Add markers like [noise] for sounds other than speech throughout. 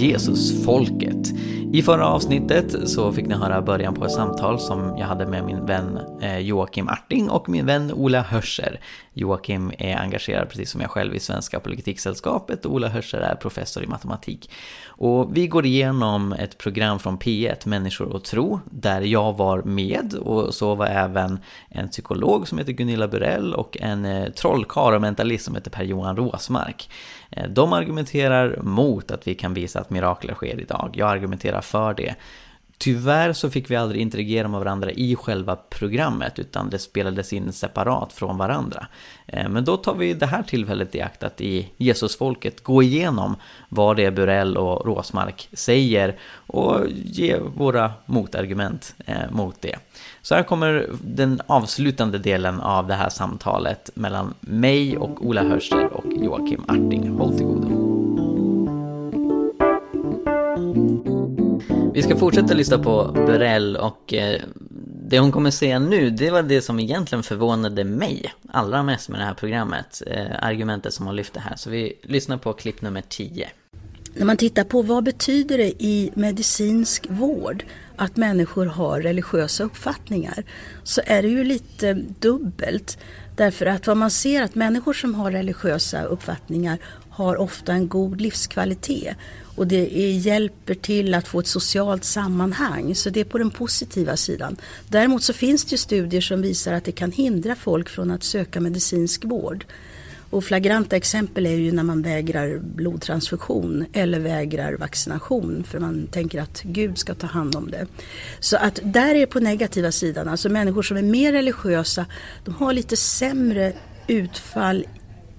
Jesusfolket. I förra avsnittet så fick ni höra början på ett samtal som jag hade med min vän eh, Joakim Arting och min vän Ola Hörser. Joakim är engagerad precis som jag själv i Svenska Politiksällskapet och Ola Hörser är professor i matematik. Och vi går igenom ett program från P1, Människor och tro, där jag var med och så var även en psykolog som heter Gunilla Burell och en eh, trollkarl och mentalist som heter Per-Johan Råsmark. Eh, de argumenterar mot att vi kan visa att mirakler sker idag. Jag argumenterar för det. Tyvärr så fick vi aldrig interagera med varandra i själva programmet utan det spelades in separat från varandra. Eh, men då tar vi det här tillfället i akt att i Jesusfolket gå igenom vad det är Burell och Råsmark säger och ge våra motargument eh, mot det. Så här kommer den avslutande delen av det här samtalet mellan mig och Ola Hörster och Joakim Arting. Håll till godo. Vi ska fortsätta lyssna på Burell och eh, det hon kommer säga nu, det var det som egentligen förvånade mig allra mest med det här programmet. Eh, argumentet som hon lyfte här. Så vi lyssnar på klipp nummer 10. När man tittar på vad betyder det i medicinsk vård att människor har religiösa uppfattningar så är det ju lite dubbelt. Därför att vad man ser att människor som har religiösa uppfattningar har ofta en god livskvalitet och det är, hjälper till att få ett socialt sammanhang. Så det är på den positiva sidan. Däremot så finns det studier som visar att det kan hindra folk från att söka medicinsk vård. Och flagranta exempel är ju när man vägrar blodtransfusion eller vägrar vaccination för man tänker att Gud ska ta hand om det. Så att där är det på negativa sidan, alltså människor som är mer religiösa, de har lite sämre utfall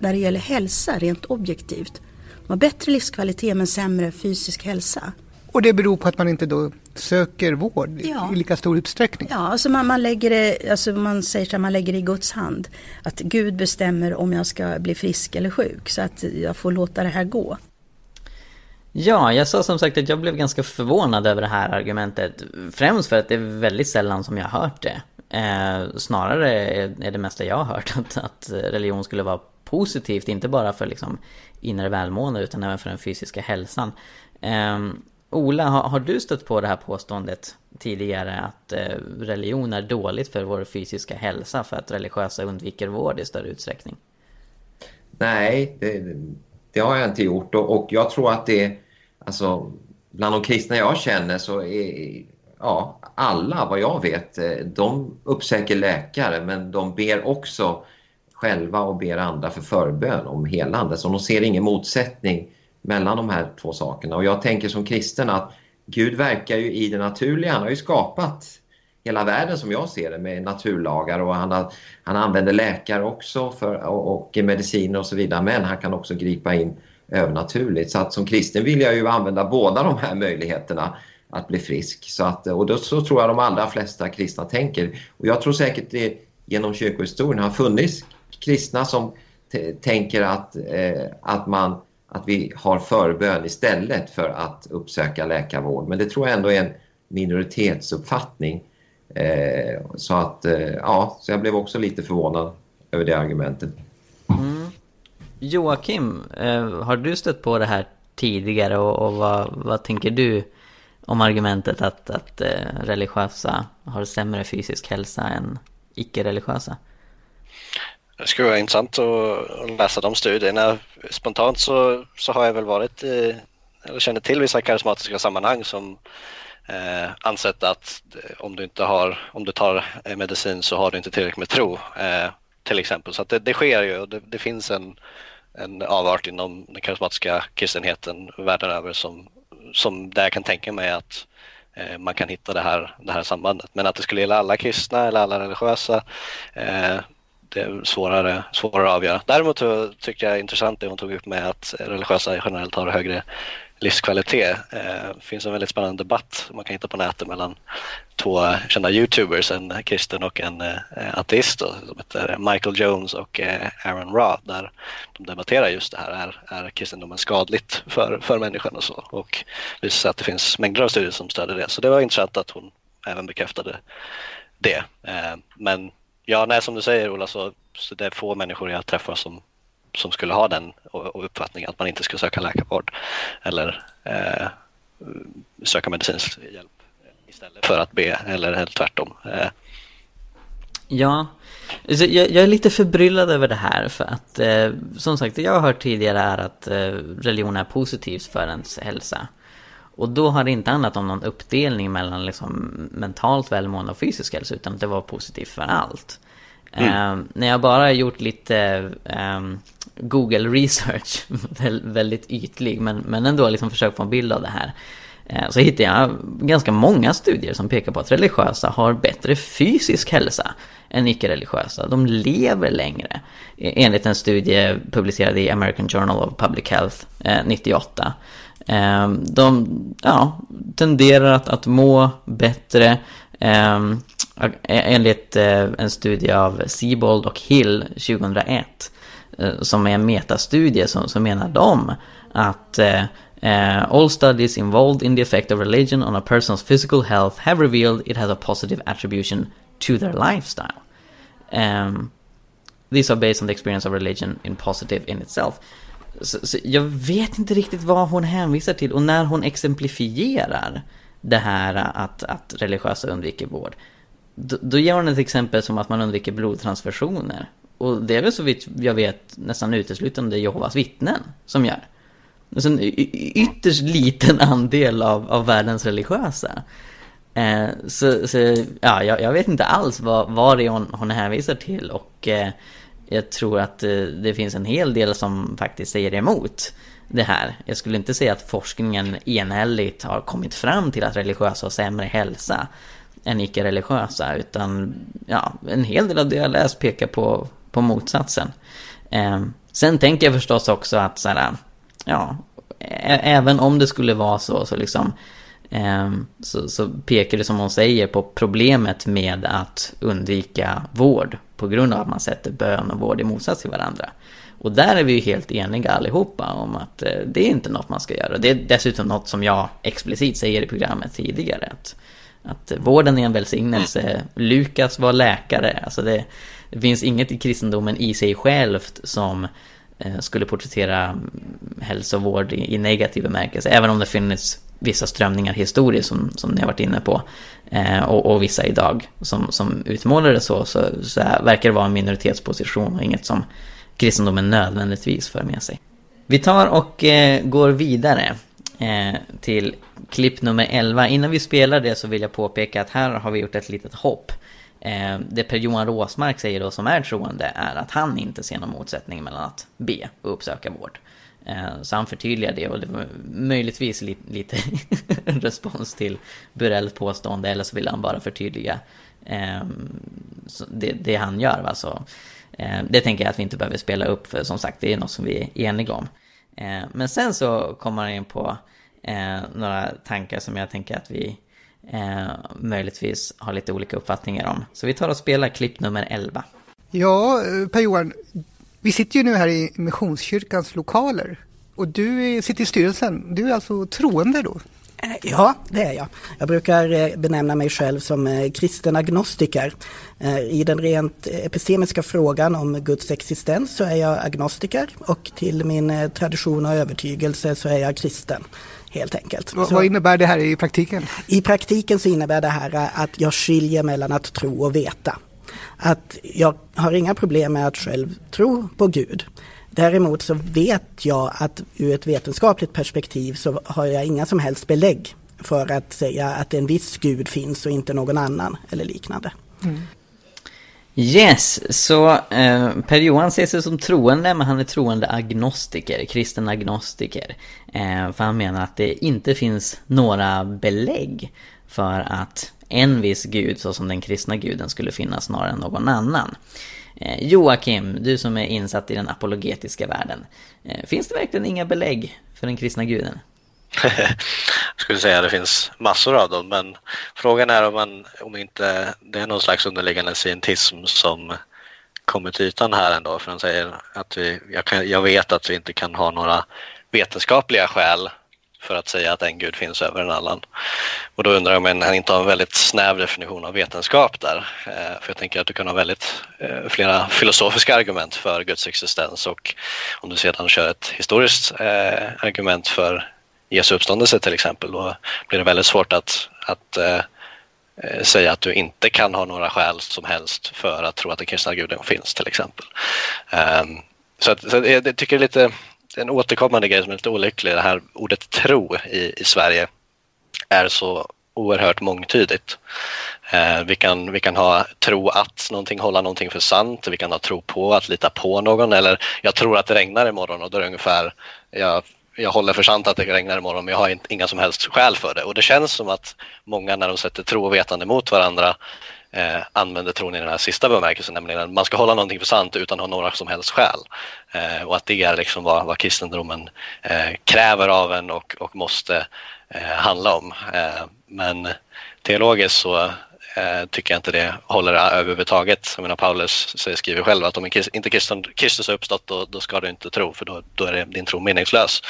när det gäller hälsa rent objektivt. De har bättre livskvalitet men sämre fysisk hälsa. Och det beror på att man inte då söker vård ja. i lika stor utsträckning? Ja, alltså man, man lägger det, alltså man säger så här, man lägger det i Guds hand. Att Gud bestämmer om jag ska bli frisk eller sjuk så att jag får låta det här gå. Ja, jag sa som sagt att jag blev ganska förvånad över det här argumentet. Främst för att det är väldigt sällan som jag har hört det. Eh, snarare är det mesta jag har hört [laughs] att, att religion skulle vara positivt, inte bara för liksom inre välmående utan även för den fysiska hälsan. Um, Ola, har, har, du stött på det här påståendet tidigare att eh, religion är dåligt för vår fysiska hälsa för att religiösa undviker vård i större utsträckning? Nej, det, det har jag inte gjort och, och, jag tror att det, alltså bland de kristna jag känner så är ja, alla vad jag vet, eh, de uppsöker läkare men de ber också själva och ber andra för förbön om helande. Så de ser ingen motsättning mellan de här två sakerna. Och jag tänker som kristen att Gud verkar ju i det naturliga. Han har ju skapat hela världen som jag ser det med naturlagar och han, har, han använder läkare också för, och, och mediciner och så vidare. Men han kan också gripa in övernaturligt. Så att som kristen vill jag ju använda båda de här möjligheterna att bli frisk. Så att, och då så tror jag de allra flesta kristna tänker. Och jag tror säkert det genom kyrkohistorien har funnits kristna som tänker att, eh, att, man, att vi har förbön istället för att uppsöka läkarvård. Men det tror jag ändå är en minoritetsuppfattning. Eh, så att eh, ja, så jag blev också lite förvånad över det argumentet. Mm. Joakim, eh, har du stött på det här tidigare och, och vad, vad tänker du om argumentet att, att eh, religiösa har sämre fysisk hälsa än icke-religiösa? Det skulle vara intressant att läsa de studierna. Spontant så, så har jag väl varit i, eller känner till vissa karismatiska sammanhang som eh, ansett att eh, om du inte har, om du tar eh, medicin så har du inte tillräckligt med tro. Eh, till exempel. Så det, det, sker ju och det, det, finns en, en avart inom den karismatiska kristenheten världen över som, som där jag kan tänka mig att eh, man kan hitta det här, det här sambandet. Men att det skulle gälla alla kristna eller alla religiösa eh, det är svårare, svårare att avgöra. Däremot tycker jag det är intressant det hon tog upp med att religiösa generellt har högre livskvalitet. Det eh, finns en väldigt spännande debatt man kan hitta på nätet mellan två kända youtubers, en kristen och en eh, ateist som heter Michael Jones och eh, Aaron Ra där de debatterar just det här, är, är kristendomen skadligt för, för människan och så och visar att det finns mängder av studier som stöder det. Så det var intressant att hon även bekräftade det. Eh, men Ja, nej som du säger Ola så, så det är få människor jag träffar som, som skulle ha den uppfattningen att man inte ska söka läkarvård eller eh, söka medicinsk hjälp istället för att be eller, eller tvärtom. Eh. Ja, jag, jag, är lite förbryllad över det här för att eh, som sagt, jag har hört tidigare är att eh, religion är positivt för ens hälsa. Och då har det inte handlat om någon uppdelning mellan liksom mentalt välmående och fysisk hälsa utan det var positivt för allt. Mm. Uh, när jag bara gjort lite um, Google research, [laughs] väldigt ytlig men, men ändå liksom försökt få en bild av det här. Uh, så hittade jag ganska många studier som pekar på att religiösa har bättre fysisk hälsa än icke-religiösa. De lever längre. E-, enligt en studie publicerad i American Journal of Public Health uh, 98. Ehm, de ja, tenderar att, att må bättre. Ehm, enligt eh, en studie av Siebold och Hill 2001 eh, som är en metastudie så, som menar de att Uh, all studies involved in the effect of religion on a person's physical health have revealed it has a positive attribution to their lifestyle. Ehm, um, these are based on the experience of religion in positive in itself. Så, så jag vet inte riktigt vad hon hänvisar till och när hon exemplifierar det här att, att religiösa undviker vård. Då, då ger hon ett exempel som att man undviker blodtransfusioner. Och det är väl så vitt jag vet nästan uteslutande Jehovas vittnen som gör. Alltså en ytterst liten andel av, av världens religiösa. Eh, så, så ja, jag, jag, vet inte alls vad, vad det är hon, hon hänvisar till och eh, jag tror att eh, det finns en hel del som faktiskt säger emot det här. Jag skulle inte säga att forskningen enhälligt har kommit fram till att religiösa har sämre hälsa än icke-religiösa, utan ja, en hel del av det jag läst pekar på, på motsatsen. Eh, sen tänker jag förstås också att så här, ja, även om det skulle vara så, så liksom eh, Ehm, så, så pekar det som hon säger på problemet med att undvika vård på grund av att man sätter bön och vård i motsats till varandra. Och där är vi ju helt eniga allihopa om att eh, det är inte något man ska göra. Det är dessutom något som jag explicit säger i programmet tidigare. Att, att vården är en välsignelse. Lukas var läkare. Alltså det, det finns inget i kristendomen i sig självt som eh, skulle porträttera hälsovård i, i negativ bemärkelse. Även om det finns vissa strömningar historiskt som, som ni har varit inne på. Eh, och, och, vissa idag som, som utmålar det så, så, så verkar det vara en minoritetsposition och inget som kristendomen nödvändigtvis för med sig. Vi tar och eh, går vidare eh, till klipp nummer 11. Innan vi spelar det så vill jag påpeka att här har vi gjort ett litet hopp. Eh, det Per-Johan Råsmark säger då som är troende är att han inte ser någon motsättning mellan att be och uppsöka vård. Eh, så han förtydligade det och det var möjligtvis lite, lite [laughs] respons till Burells påstående eller så ville han bara förtydliga eh, det, det, han gör. Va? Så, eh, det tänker jag att vi inte behöver spela upp för som sagt det är något som vi är eniga om. Eh, men sen så kommer han in på eh, några tankar som jag tänker att vi möjligtvis har lite olika uppfattningar om. Så vi tar och spelar klipp nummer 11. Ja, Per-Johan, vi sitter ju nu här i Missionskyrkans lokaler och du sitter i styrelsen. Du är alltså troende då? Eh, ja, det är jag. Jag brukar eh, benämna mig själv som eh, kristen agnostiker. I den rent epistemiska frågan om Guds existens så är jag agnostiker och till min tradition och övertygelse så är jag kristen. Helt enkelt. Vad, vad innebär det här i praktiken? I praktiken så innebär det här att jag skiljer mellan att tro och veta att jag har inga problem med att själv tro på Gud. Däremot så vet jag att ur ett vetenskapligt perspektiv så har jag inga som helst belägg för att säga att en viss gud finns och inte någon annan eller liknande. Mm. Yes, så eh, Per-Johan ser sig som troende men han är troende agnostiker, kristen agnostiker. Eh, för han menar att det inte finns några belägg för att en viss gud, så som den kristna guden, skulle finnas snarare än någon annan. Eh, Joakim, du som är insatt i den apologetiska världen. Eh, finns det verkligen inga belägg för den kristna guden? Jag [laughs] skulle säga att det finns massor av dem, men frågan är om, man, om inte det är någon slags underliggande scientism som kommer till ytan här ändå. För han säger att vi, jag, kan, jag vet att vi inte kan ha några vetenskapliga skäl för att säga att en gud finns över en annan. Och då undrar jag om han inte har en väldigt snäv definition av vetenskap där. Eh, för jag tänker att du kan ha väldigt eh, flera [laughs] filosofiska argument för Guds existens och om du sedan kör ett historiskt eh, argument för Jesu uppståndelse till exempel, då blir det väldigt svårt att, att säga att du inte kan ha några skäl som helst för att tro att den kristna guden finns till exempel. Ehm, så, att, så jag tycker det är lite en återkommande grej som är lite olycklig, det här ordet tro i, i Sverige är så oerhört mångtydigt. Eh, vi, kan, vi kan ha tro att någonting, hålla någonting för sant, vi kan ha tro på att lita på någon eller jag tror att det regnar imorgon och då är det ungefär jag, jag håller för sant att det regnar imorgon men jag har inga som helst skäl för det och det känns som att många när de sätter tro och vetande mot varandra eh, använder tron i den här sista bemärkelsen, nämligen att man ska hålla någonting för sant utan att ha några som helst skäl. Eh, och att det är liksom vad, vad kristendomen eh, kräver av en och, och måste eh, handla om. Eh, men teologiskt så eh, tycker jag inte det håller överhuvudtaget. Jag menar, Paulus skriver själv att om inte Kristus har uppstått då, då, ska du inte tro för då, då är det, din tro meningslös.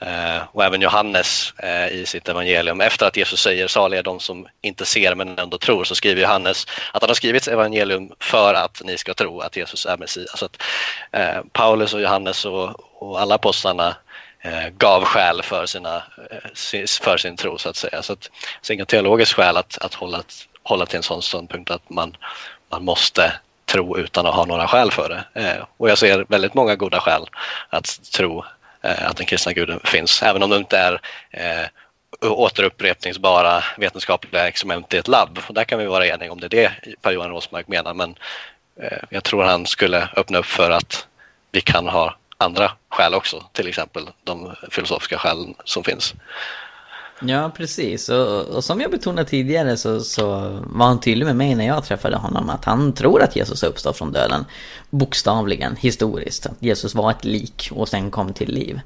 Eh, och även Johannes eh, i sitt evangelium, efter att Jesus säger saliga de som inte ser men ändå tror, så skriver Johannes att han har skrivit evangelium för att ni ska tro att Jesus är Messias. Så att, eh, Paulus och Johannes och, och alla apostlarna eh, gav skäl för, sina, eh, för sin tro så att säga. Så, att, så inga teologiskt skäl att, att hålla hålla till en sån ståndpunkt att man, man måste tro utan att ha några skäl för det. Eh, och jag ser väldigt många goda skäl att tro eh, att den kristna guden finns, även om det inte är eh, återupprepningsbara vetenskapliga experiment i ett labb. Och där kan vi vara eniga om det är det Per-Johan Råsmark menar, men eh, jag tror han skulle öppna upp för att vi kan ha andra skäl också, till exempel de filosofiska skäl som finns. Ja, precis. Och, och, som jag betonade tidigare så, så var han tydlig med mig när jag träffade honom att han tror att Jesus uppstod från döden. Bokstavligen, historiskt. Att Jesus var ett lik och sen kom till liv.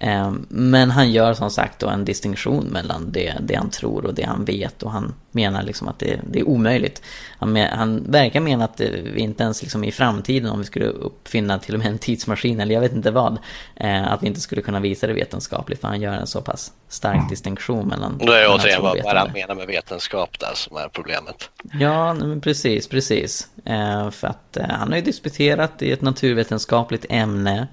Ehm, men han gör som sagt då en distinktion mellan det, det han tror och det han vet och han menar liksom att det, det är omöjligt. Han, han, verkar mena att vi inte ens liksom i framtiden om vi skulle uppfinna till och med en tidsmaskin eller jag vet inte vad, eh, att vi inte skulle kunna visa det vetenskapligt för han gör en så pass stark mm. distinktion mellan Då är återigen vad, han menar med vetenskap där som är problemet. Ja, men precis, precis. Eh, för att eh, han har ju disputerat i ett naturvetenskapligt ämne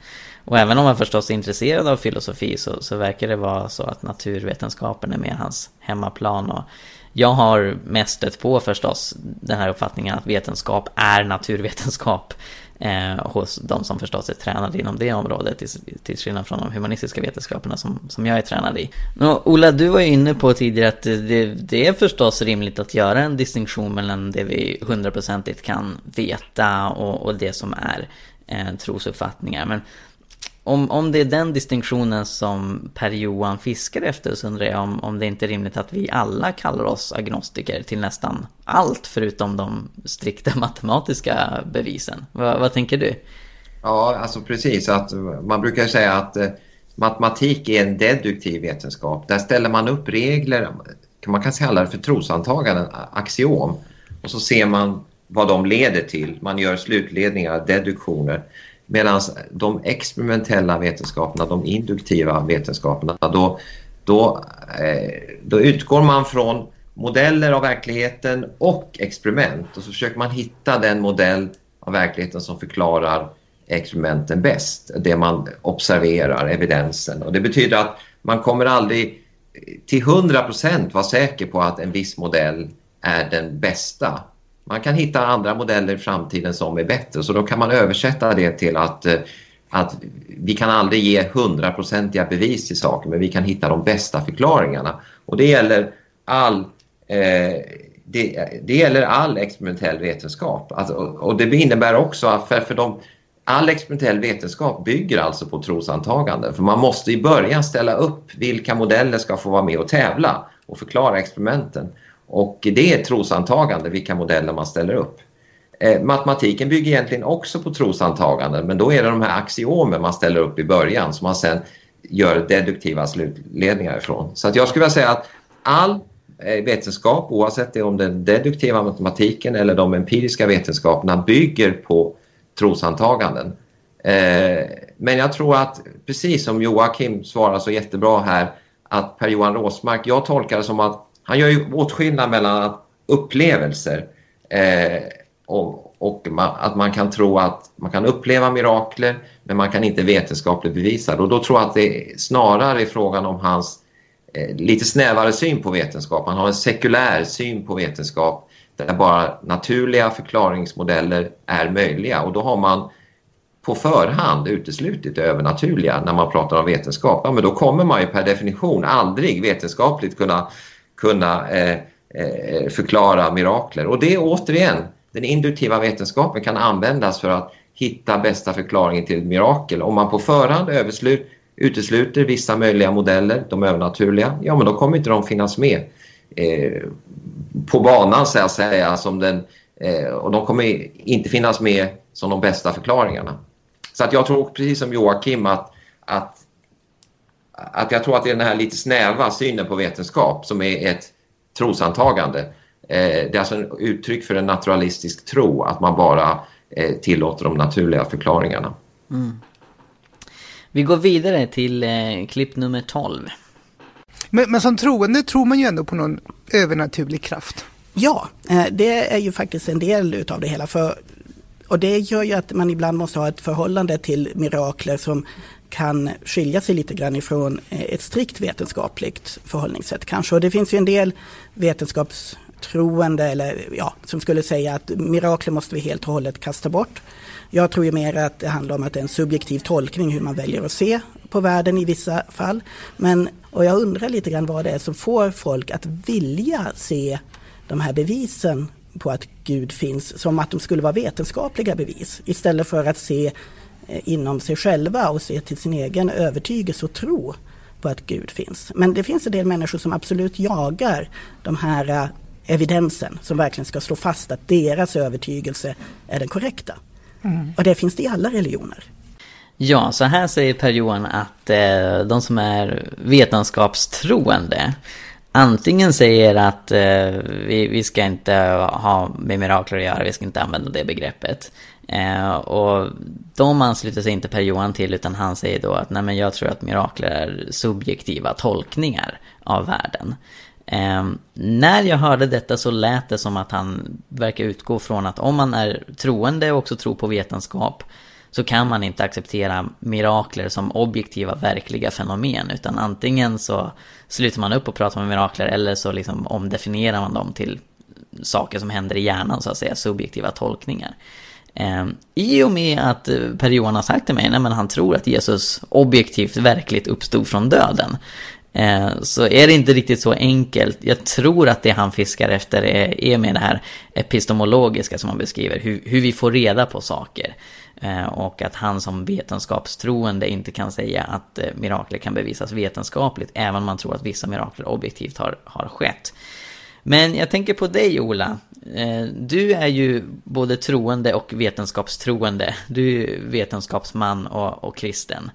och även om han förstås är intresserad av filosofi så, så verkar det vara så att naturvetenskapen är mer hans hemmaplan. Och jag har mest stött på förstås den här uppfattningen att vetenskap är naturvetenskap. Eh, hos de som förstås är tränade inom det området till, till skillnad från de humanistiska vetenskaperna som, som jag är tränad i. Nå, Ola, du var ju inne på tidigare att det, det är förstås rimligt att göra en distinktion mellan det vi hundraprocentigt kan veta och, och det som är eh, trosuppfattningar. Men om, om det är den distinktionen som Per-Johan fiskar efter så undrar jag om, om det inte är rimligt att vi alla kallar oss agnostiker till nästan allt förutom de strikta [laughs] matematiska bevisen. Va, vad tänker du? Ja, alltså precis. Att man brukar säga att eh, matematik är en deduktiv vetenskap. Där ställer man upp regler, man kan kalla det för trosantaganden, axiom. Och så ser man vad de leder till. Man gör slutledningar, deduktioner. Medan de experimentella vetenskaperna, de induktiva vetenskaperna, då, då, eh, då utgår man från modeller av verkligheten och experiment. Och så försöker man hitta den modell av verkligheten som förklarar experimenten bäst, det man observerar, evidensen. Och det betyder att man kommer aldrig till 100% vara säker på att en viss modell är den bästa man kan hitta andra modeller i framtiden som är bättre så då kan man översätta det till att, eh, att vi kan aldrig ge hundraprocentiga bevis till saker men vi kan hitta de bästa förklaringarna. Och det gäller all, eh, det, det, gäller all experimentell vetenskap. Alltså, och det innebär också att för, för de, all experimentell vetenskap bygger alltså på trosantaganden. För man måste i början ställa upp vilka modeller ska få vara med och tävla och förklara experimenten. Och det är trosantagande, vilka modeller man ställer upp. Eh, matematiken bygger egentligen också på trosantaganden men då är det de här axiomen man ställer upp i början som man sen gör deduktiva slutledningar ifrån. Så att jag skulle vilja säga att all eh, vetenskap, oavsett om den deduktiva matematiken eller de empiriska vetenskaperna, bygger på trosantaganden. Eh, men jag tror att, precis som Joakim svarar så jättebra här, att Per-Johan Råsmark, jag tolkar det som att han gör ju åtskillnad mellan upplevelser eh, och, och man, att man kan tro att man kan uppleva mirakler men man kan inte vetenskapligt bevisa det. Och då tror jag att det snarare är frågan om hans eh, lite snävare syn på vetenskap. Han har en sekulär syn på vetenskap där bara naturliga förklaringsmodeller är möjliga och då har man på förhand uteslutit det övernaturliga när man pratar om vetenskap. Ja, men då kommer man ju per definition aldrig vetenskapligt kunna, kunna eh, eh, förklara mirakler. Och det är återigen, den induktiva vetenskapen kan användas för att hitta bästa förklaringen till ett mirakel. Om man på förhand överslut, utesluter vissa möjliga modeller, de övernaturliga, ja men då kommer inte de finnas med eh, på banan så att säga. Som den, eh, och de kommer inte finnas med som de bästa förklaringarna. Så att jag tror precis som Joakim att, att, att jag tror att det är den här lite snäva synen på vetenskap som är ett trosantagande. Eh, det är alltså ett uttryck för en naturalistisk tro att man bara eh, tillåter de naturliga förklaringarna. Mm. Vi går vidare till eh, klipp nummer 12. Men, men som troende tror man ju ändå på någon övernaturlig kraft. Ja, eh, det är ju faktiskt en del utav det hela. För, och det gör ju att man ibland måste ha ett förhållande till mirakler som kan skilja sig lite grann ifrån eh, ett strikt vetenskapligt förhållningssätt kanske. Och det finns ju en del vetenskapstroende eller ja, som skulle säga att mirakler måste vi helt och hållet kasta bort. Jag tror ju mer att det handlar om att det är en subjektiv tolkning hur man väljer att se på världen i vissa fall. Men, och jag undrar lite grann vad det är som får folk att vilja se de här bevisen på att Gud finns som att de skulle vara vetenskapliga bevis istället för att se inom sig själva och se till sin egen övertygelse och tro på att Gud finns. Men det finns en del människor som absolut jagar de här eh, evidensen som verkligen ska slå fast att deras övertygelse är den korrekta. Mm. Och det finns det i alla religioner. Ja, så här säger Per-Johan att eh, de som är vetenskapstroende antingen säger att eh, vi, vi ska inte ha med mirakler att göra, vi ska inte använda det begreppet. Eh, och de ansluter sig inte Per-Johan till utan han säger då att nej men jag tror att mirakler är subjektiva tolkningar av världen. Eh, när jag hörde detta så lät det som att han verkar utgå från att om man är troende och också tror på vetenskap så kan man inte acceptera mirakler som objektiva verkliga fenomen utan antingen så slutar man upp och pratar om mirakler eller så liksom omdefinierar man dem till saker som händer i hjärnan så att säga, subjektiva tolkningar. Ehm, I och med att eh, Per-Johan har sagt till mig att han tror att Jesus objektivt verkligt uppstod från döden eh, så är det inte riktigt så enkelt. Jag tror att det han fiskar efter är, är med det här epistemologiska som han beskriver, hur, hur vi får reda på saker. Eh, och att han som vetenskapstroende inte kan säga att eh, mirakler kan bevisas vetenskapligt, även om man tror att vissa mirakler objektivt har, har skett. Men jag tänker på dig Ola. Eh, du är ju både troende och vetenskapstroende. Du är vetenskapsman och, och kristen.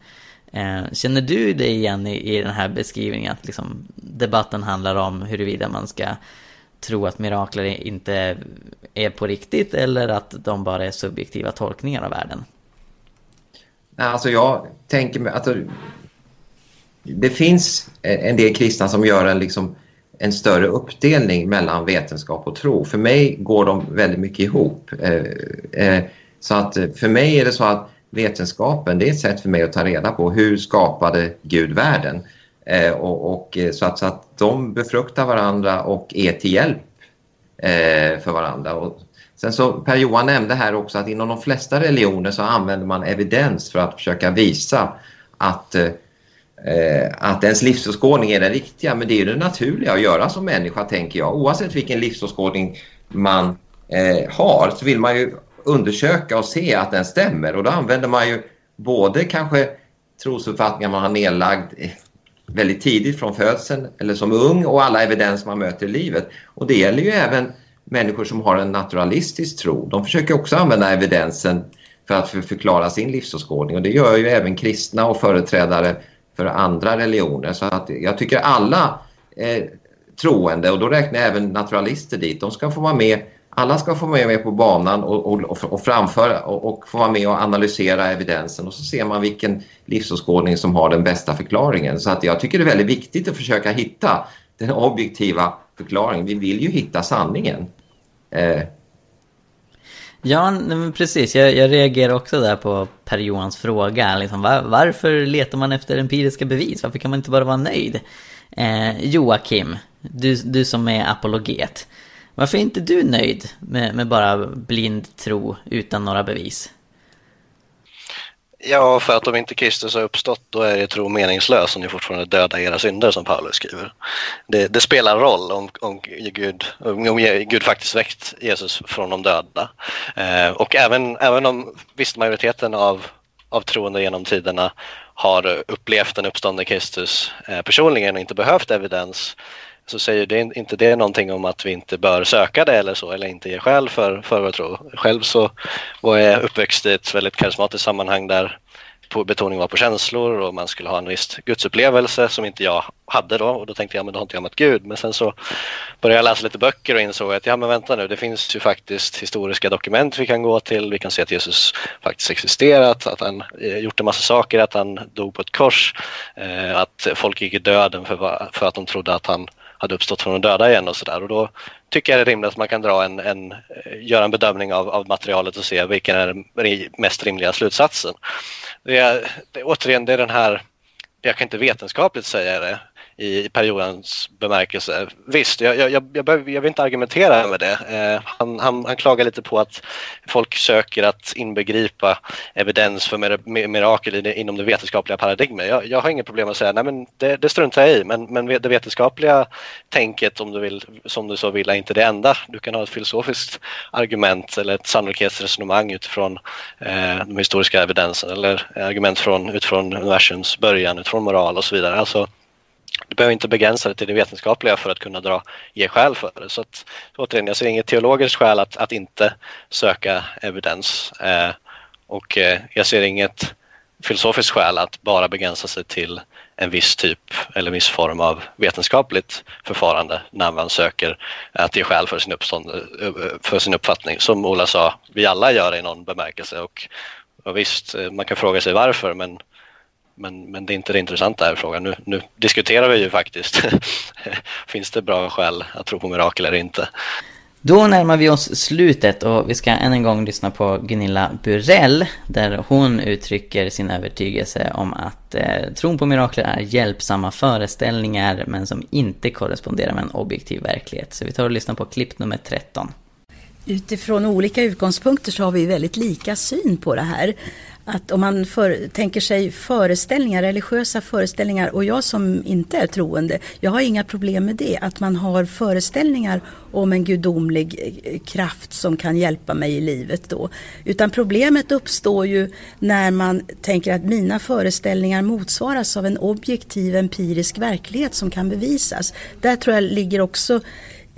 Känner du dig igen i, i den här beskrivningen att liksom debatten handlar om huruvida man ska tro att mirakler inte är på riktigt eller att de bara är subjektiva tolkningar av världen? Alltså jag tänker mig att alltså, det finns en del kristna som gör en, liksom, en större uppdelning mellan vetenskap och tro. För mig går de väldigt mycket ihop. Eh, eh, så att eh, för mig är det så att vetenskapen det är ett sätt för mig att ta reda på hur skapade Gud världen. Eh, och, och, eh, så, att, så att de befruktar varandra och är till hjälp eh, för varandra. Och sen så Per-Johan nämnde här också att inom de flesta religioner så använder man evidens för att försöka visa att, eh, att ens livsåskådning är den riktiga. Men det är ju det naturliga att göra som människa tänker jag. Oavsett vilken livsåskådning man eh, har så vill man ju undersöka och se att den stämmer. Och då använder man ju både kanske trosuppfattningar man har nedlagd väldigt tidigt från födseln eller som ung och alla evidens man möter i livet. Och det gäller ju även människor som har en naturalistisk tro. De försöker också använda evidensen för att förklara sin livsåskådning och det gör ju även kristna och företrädare för andra religioner. Så att jag tycker alla eh, troende, och då räknar jag även naturalister dit, de ska få vara med alla ska få vara med på banan och, och, och framföra och, och, få vara med och analysera evidensen och så ser man vilken livsåskådning som har den bästa förklaringen. Så att jag tycker det är väldigt viktigt att försöka hitta den objektiva förklaringen. Vi vill ju hitta sanningen. Eh. Ja, precis. Jag, jag reagerar också där på Per-Johans fråga. Liksom, var, varför letar man efter empiriska bevis? Varför kan man inte bara vara nöjd? Eh, Joakim, du, du som är apologet. Varför är inte du nöjd med, med bara blind tro utan några bevis? Ja, för att om inte Kristus har uppstått då är det tro meningslös om ni fortfarande dödar era synder som Paulus skriver. Det, det spelar roll om, om, Gud, om Gud faktiskt väckt Jesus från de döda. Eh, och även, även om visst majoriteten av, av troende genom tiderna har upplevt den uppståndne Kristus eh, personligen och inte behövt evidens så säger det inte det någonting om att vi inte bör söka det eller så eller inte ge skäl för, för vår tro. Själv så var jag uppväxt i ett väldigt karismatiskt sammanhang där på, betoning var på känslor och man skulle ha en viss gudsupplevelse som inte jag hade då. Och då tänkte jag men då har inte jag mött Gud. Men sen så började jag läsa lite böcker och insåg att ja men vänta nu det finns ju faktiskt historiska dokument vi kan gå till. Vi kan se att Jesus faktiskt existerat att han eh, gjort en massa saker att han dog på ett kors eh, att folk gick i döden för, för att de trodde att han hade uppstått från de döda igen och sådär. Och då tycker jag det är rimligt att man kan dra en, en, eh, göra en bedömning av, av materialet och se vilken är den mest rimliga slutsatsen. Det är, det, återigen, det är den här, jag kan inte vetenskapligt säga det, i periodens bemärkelse. Visst, jag, jag, jag, jag, vill inte argumentera med det. Eh, han, han, han, klagar lite på att folk söker att inbegripa evidens för mir mirakel inom det vetenskapliga paradigmet. Jag, jag har inget problem att säga nej men det, det struntar jag i, men, men det vetenskapliga tänket om du vill, som du så vill är inte det enda. Du kan ha ett filosofiskt argument eller ett sannolikhetsresonemang utifrån eh, de historiska evidensen eller argument från, utifrån universums början, utifrån moral och så vidare. Alltså, du behöver inte begränsa det till det vetenskapliga för att kunna dra, ge skäl för det. Så att, återigen, jag ser inget teologiskt skäl att, att inte söka evidens. Eh, och eh, jag ser inget filosofiskt skäl att bara begränsa sig till en viss typ eller viss form av vetenskapligt förfarande när man söker att ge skäl för sin, uppstånd, eh, för sin uppfattning. Som Ola sa, vi alla gör det i någon bemärkelse och, och visst, eh, man kan fråga sig varför men men, men det är inte det intressanta här frågan. Nu, nu diskuterar vi ju faktiskt. [laughs] Finns det bra skäl att tro på mirakel eller inte? Då närmar vi oss slutet och vi ska än en gång lyssna på Gunilla Burell där hon uttrycker sin övertygelse om att eh, tron på mirakler är hjälpsamma föreställningar men som inte korresponderar med en objektiv verklighet. Så vi tar och lyssnar på klipp nummer 13. Utifrån olika utgångspunkter så har vi väldigt lika syn på det här att om man för, tänker sig föreställningar, religiösa föreställningar och jag som inte är troende, jag har inga problem med det. Att man har föreställningar om en gudomlig eh, kraft som kan hjälpa mig i livet då. Utan problemet uppstår ju när man tänker att mina föreställningar motsvaras av en objektiv empirisk verklighet som kan bevisas. Där tror jag ligger också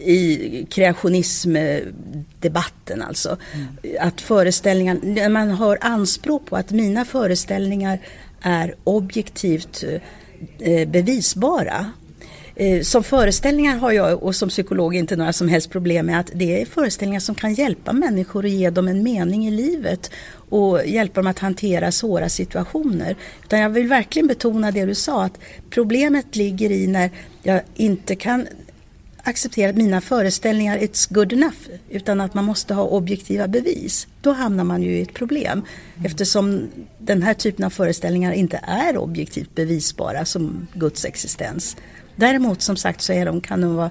i kreationismdebatten alltså. Mm. Att föreställningar, när man har anspråk på att mina föreställningar är objektivt eh, bevisbara. Eh, som föreställningar har jag och som psykolog inte några som helst problem med att det är föreställningar som kan hjälpa människor och ge dem en mening i livet och hjälpa dem att hantera svåra situationer. Utan jag vill verkligen betona det du sa att problemet ligger i när jag inte kan acceptera att mina föreställningar it's good enough utan att man måste ha objektiva bevis. Då hamnar man ju i ett problem mm. eftersom den här typen av föreställningar inte är objektivt bevisbara som Guds existens. Däremot som sagt så är de, kan de vara,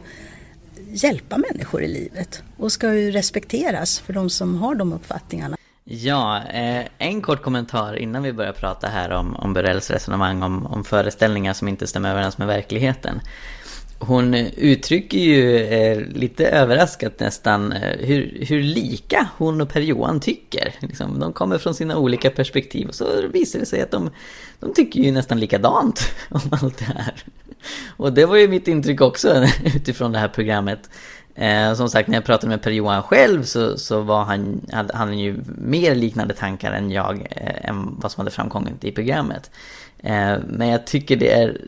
hjälpa människor i livet och ska ju respekteras för de som har de uppfattningarna. Ja, eh, en kort kommentar innan vi börjar prata här om, om Burells resonemang om, om föreställningar som inte stämmer överens med verkligheten hon uttrycker ju eh, lite överraskat nästan eh, hur, hur lika hon och Per-Johan tycker. Liksom, de kommer från sina olika perspektiv och så visar det sig att de, de tycker ju nästan likadant [laughs] om allt det här. Och det var ju mitt intryck också [laughs] utifrån det här programmet. Eh, som sagt, när jag pratade med Per-Johan själv så, så var han, hade han ju mer liknande tankar än jag, eh, än vad som hade framkommit i programmet. Eh, men jag tycker det är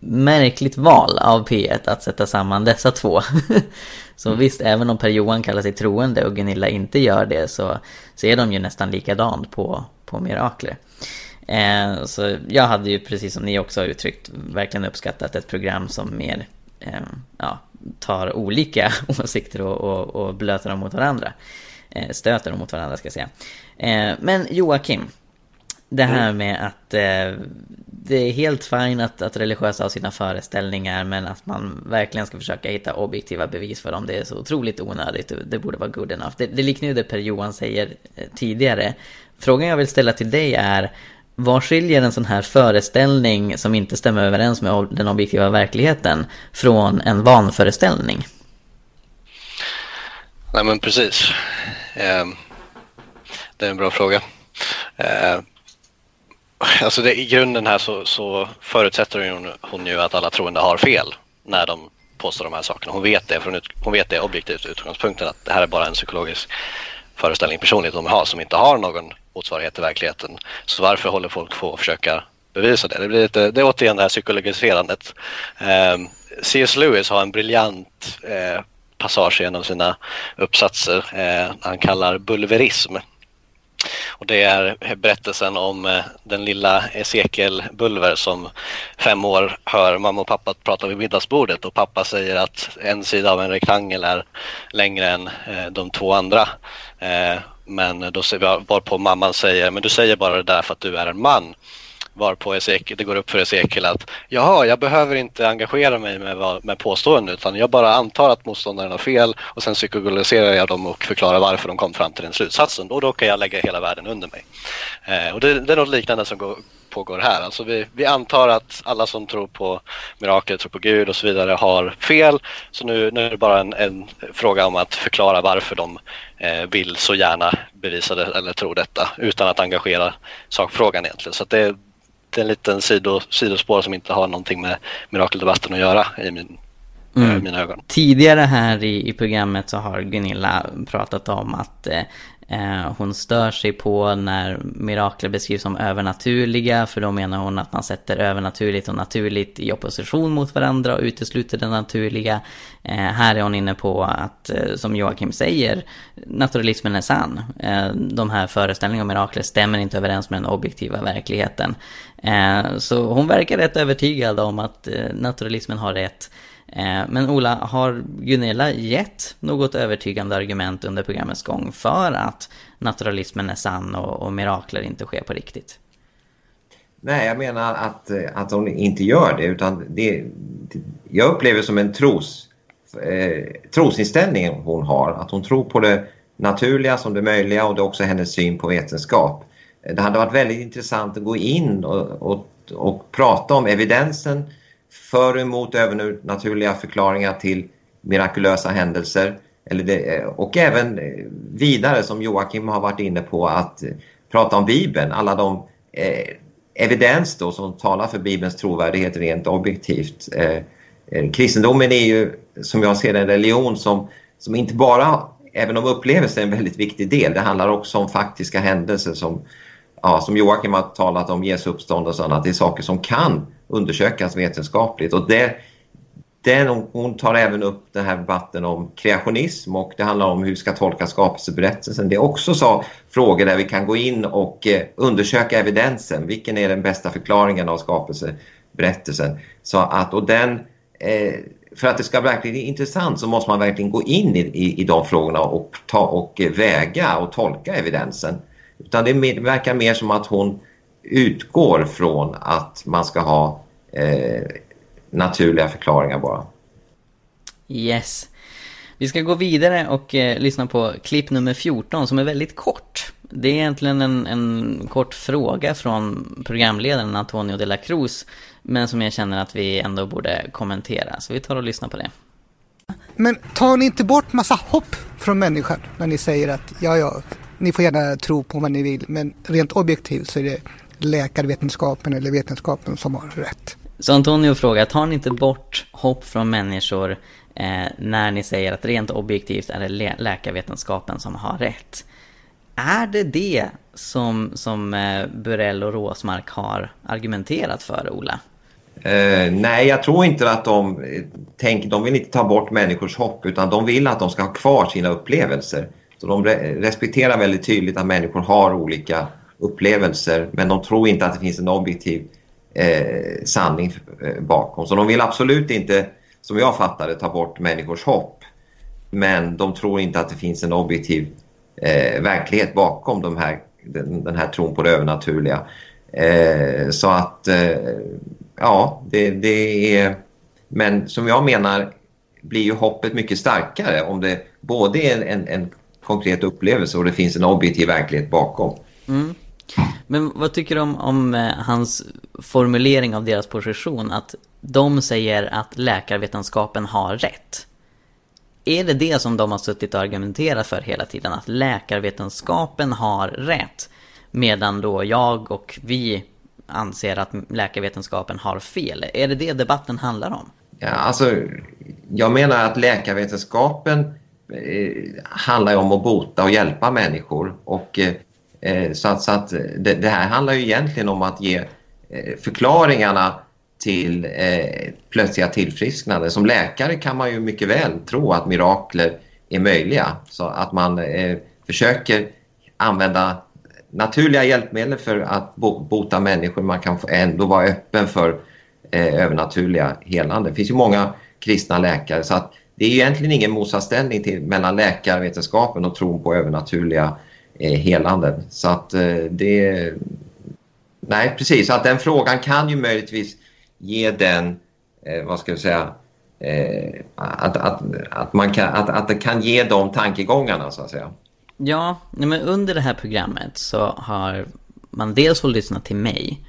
märkligt val av P1 att sätta samman dessa två. [laughs] så visst, även om Per-Johan kallar sig troende och Gunilla inte gör det så ser de ju nästan likadant på, på mirakler. Eh, så jag hade ju precis som ni också har uttryckt verkligen uppskattat ett program som mer eh, ja, tar olika [laughs] åsikter och, och, och blöter dem mot varandra. Eh, stöter dem mot varandra ska jag säga. Eh, men Joakim, det här med att eh, det är helt fint att, att religiösa har sina föreställningar men att man verkligen ska försöka hitta objektiva bevis för dem. Det är så otroligt onödigt. Det borde vara good enough. Det, det liknar ju det Per Johan säger eh, tidigare. Frågan jag vill ställa till dig är vad skiljer en sån här föreställning som inte stämmer överens med den objektiva verkligheten från en vanföreställning? Nej men precis. Eh, det är en bra fråga. Alltså det, I grunden här så, så förutsätter hon, hon ju att alla troende har fel när de påstår de här sakerna. Hon vet det, från hon vet det objektivt utgångspunkten att det här är bara en psykologisk föreställning personligt de har som inte har någon motsvarighet i verkligheten. Så varför håller folk på att försöka bevisa det? Det, blir lite, det är återigen det här psykologiserandet. Eh, C.S. Lewis har en briljant eh, passage av sina uppsatser eh, han kallar bulverism. Och det är berättelsen om eh, den lilla Ezekiel Bulver som fem år hör mamma och pappa prata vid middagsbordet och pappa säger att en sida av en rektangel är längre än eh, de två andra. Eh, men då varpå mamman säger, men du säger bara det där för att du är en man varpå Ezekiel, det går upp för Ezekiel att jaha, jag behöver inte engagera mig med, med påståenden utan jag bara antar att motståndaren har fel och sen psykologiserar jag dem och förklarar varför de kom fram till den slutsatsen och då kan jag lägga hela världen under mig. Eh, och det, det, är något liknande som går, pågår här. Alltså vi, vi antar att alla som tror på mirakel, tror på Gud och så vidare har fel. Så nu, nu är det bara en, en fråga om att förklara varför de eh, vill så gärna bevisa det eller tro detta utan att engagera sakfrågan egentligen. Så det, det en liten sido, sidospår som inte har någonting med mirakeldebatten att göra i min, mm. mina ögon. Tidigare här i, i programmet så har Gunilla pratat om att eh, Eh, Eh, hon stör sig på när mirakler beskrivs som övernaturliga för då menar hon att man sätter övernaturligt och naturligt i opposition mot varandra och utesluter det naturliga. Eh, här är hon inne på att, eh, som Joakim säger, naturalismen är sann. De här föreställningarna om mirakler stämmer inte överens med den objektiva verkligheten. Så hon verkar rätt övertygad om att naturalismen har rätt. Eh, men Ola, har Gunilla gett något övertygande argument under programmets gång för att naturalismen är sann och, och mirakler inte sker på riktigt? Nej, jag menar att, eh, att hon inte gör det utan det, jag upplever som en tros, eh, trosinställning hon har. Att hon tror på det naturliga som det möjliga och det är också hennes syn på vetenskap. Det hade varit väldigt intressant att gå in och, och, och prata om evidensen för och emot övernaturliga förklaringar till mirakulösa händelser. Eller det, eh, och även eh, vidare som Joakim har varit inne på att eh, prata om Bibeln, alla de eh, evidens då som talar för Bibelns trovärdighet rent objektivt. Eh, eh, kristendomen är ju som jag ser det en religion som, som inte bara, även om upplevelse är en väldigt viktig del, det handlar också om faktiska händelser som, ja, som Joakim har talat om, Jesu uppståndelse och annat. Det är saker som kan undersökas vetenskapligt. Och det, den, hon tar även upp den här debatten om kreationism och det handlar om hur vi ska tolka skapelseberättelsen. Det är också så frågor där vi kan gå in och eh, undersöka evidensen. Vilken är den bästa förklaringen av skapelseberättelsen? Så att, och den, eh, för att det ska verkligen bli intressant så måste man verkligen gå in i, i, i de frågorna och, ta, och eh, väga och tolka evidensen. Utan det verkar mer som att hon utgår från att man ska ha eh, naturliga förklaringar bara. Yes. Vi ska gå vidare och eh, lyssna på klipp nummer 14 som är väldigt kort. Det är egentligen en, en kort fråga från programledaren Antonio de la Cruz men som jag känner att vi ändå borde kommentera. Så vi tar och lyssnar på det. Men tar ni inte bort massa hopp från människan när ni säger att ja, ja, ni får gärna tro på vad ni vill men rent objektivt så är det läkarvetenskapen eller vetenskapen som har rätt. Så Antonio frågar, tar ni inte bort hopp från människor eh, när ni säger att rent objektivt är det lä läkarvetenskapen som har rätt? Är det det som, som eh, Burell och Råsmark har argumenterat för, Ola? Eh, nej, jag tror inte att de eh, tänker, de vill inte ta bort människors hopp utan de vill att de ska ha kvar sina upplevelser. Så de re respekterar väldigt tydligt att människor har olika upplevelser men de tror inte att det finns en objektiv eh, sanning eh, bakom. Så de vill absolut inte, som jag fattade ta bort människors hopp. Men de tror inte att det finns en objektiv eh, verklighet bakom de här, den, den, här tron på det övernaturliga. Eh, så att, eh, ja, det, det är... Men som jag menar blir ju hoppet mycket starkare om det både är en, en, en konkret upplevelse och det finns en objektiv verklighet bakom. Mm. Men vad tycker du om, om eh, hans formulering av deras position? Att de säger att läkarvetenskapen har rätt. Är det det som de har suttit och argumenterat för hela tiden? Att läkarvetenskapen har rätt? Medan då jag och vi anser att läkarvetenskapen har fel. Är det det debatten handlar om? Ja, alltså, jag menar att läkarvetenskapen eh, handlar om att bota och hjälpa människor. Och Eh, Eh, så att, så att eh, det, det, här handlar ju egentligen om att ge eh, förklaringarna till eh, plötsliga tillfrisknande. Som läkare kan man ju mycket väl tro att mirakler är möjliga. Så att man eh, försöker använda naturliga hjälpmedel för att bota människor. Man kan ändå vara öppen för eh, övernaturliga helande. Det finns ju många kristna läkare så att det är egentligen ingen motsatsställning till, mellan läkarvetenskapen och tron på övernaturliga Eh, helanden. Så att eh, det... Nej, precis. Så att den frågan kan ju möjligtvis ge den, eh, vad ska jag säga, eh, att, att, att, man kan, att, att det kan ge de tankegångarna så att säga. Ja, men under det här programmet så har man dels fått lyssna till mig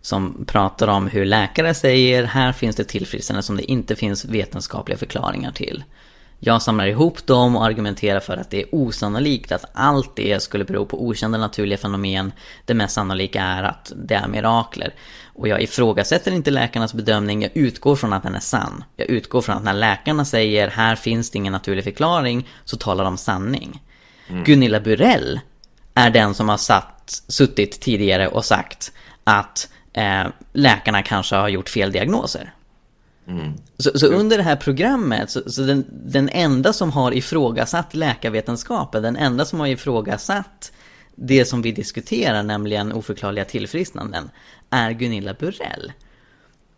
som pratar om hur läkare säger här finns det tillfrisknande som det inte finns vetenskapliga förklaringar till. Jag samlar ihop dem och argumenterar för att det är osannolikt att allt det skulle bero på okända naturliga fenomen. Det mest sannolika är att det är mirakler. Och jag ifrågasätter inte läkarnas bedömning, jag utgår från att den är sann. Jag utgår från att när läkarna säger här finns det ingen naturlig förklaring, så talar de sanning. Mm. Gunilla Burell är den som har satt, suttit tidigare och sagt att eh, läkarna kanske har gjort fel diagnoser. Mm. Så, så, under det här programmet, så, så den, den, enda som har ifrågasatt läkarvetenskapen, den enda som har ifrågasatt det som vi diskuterar, nämligen oförklarliga tillfrisknanden, är Gunilla Burell.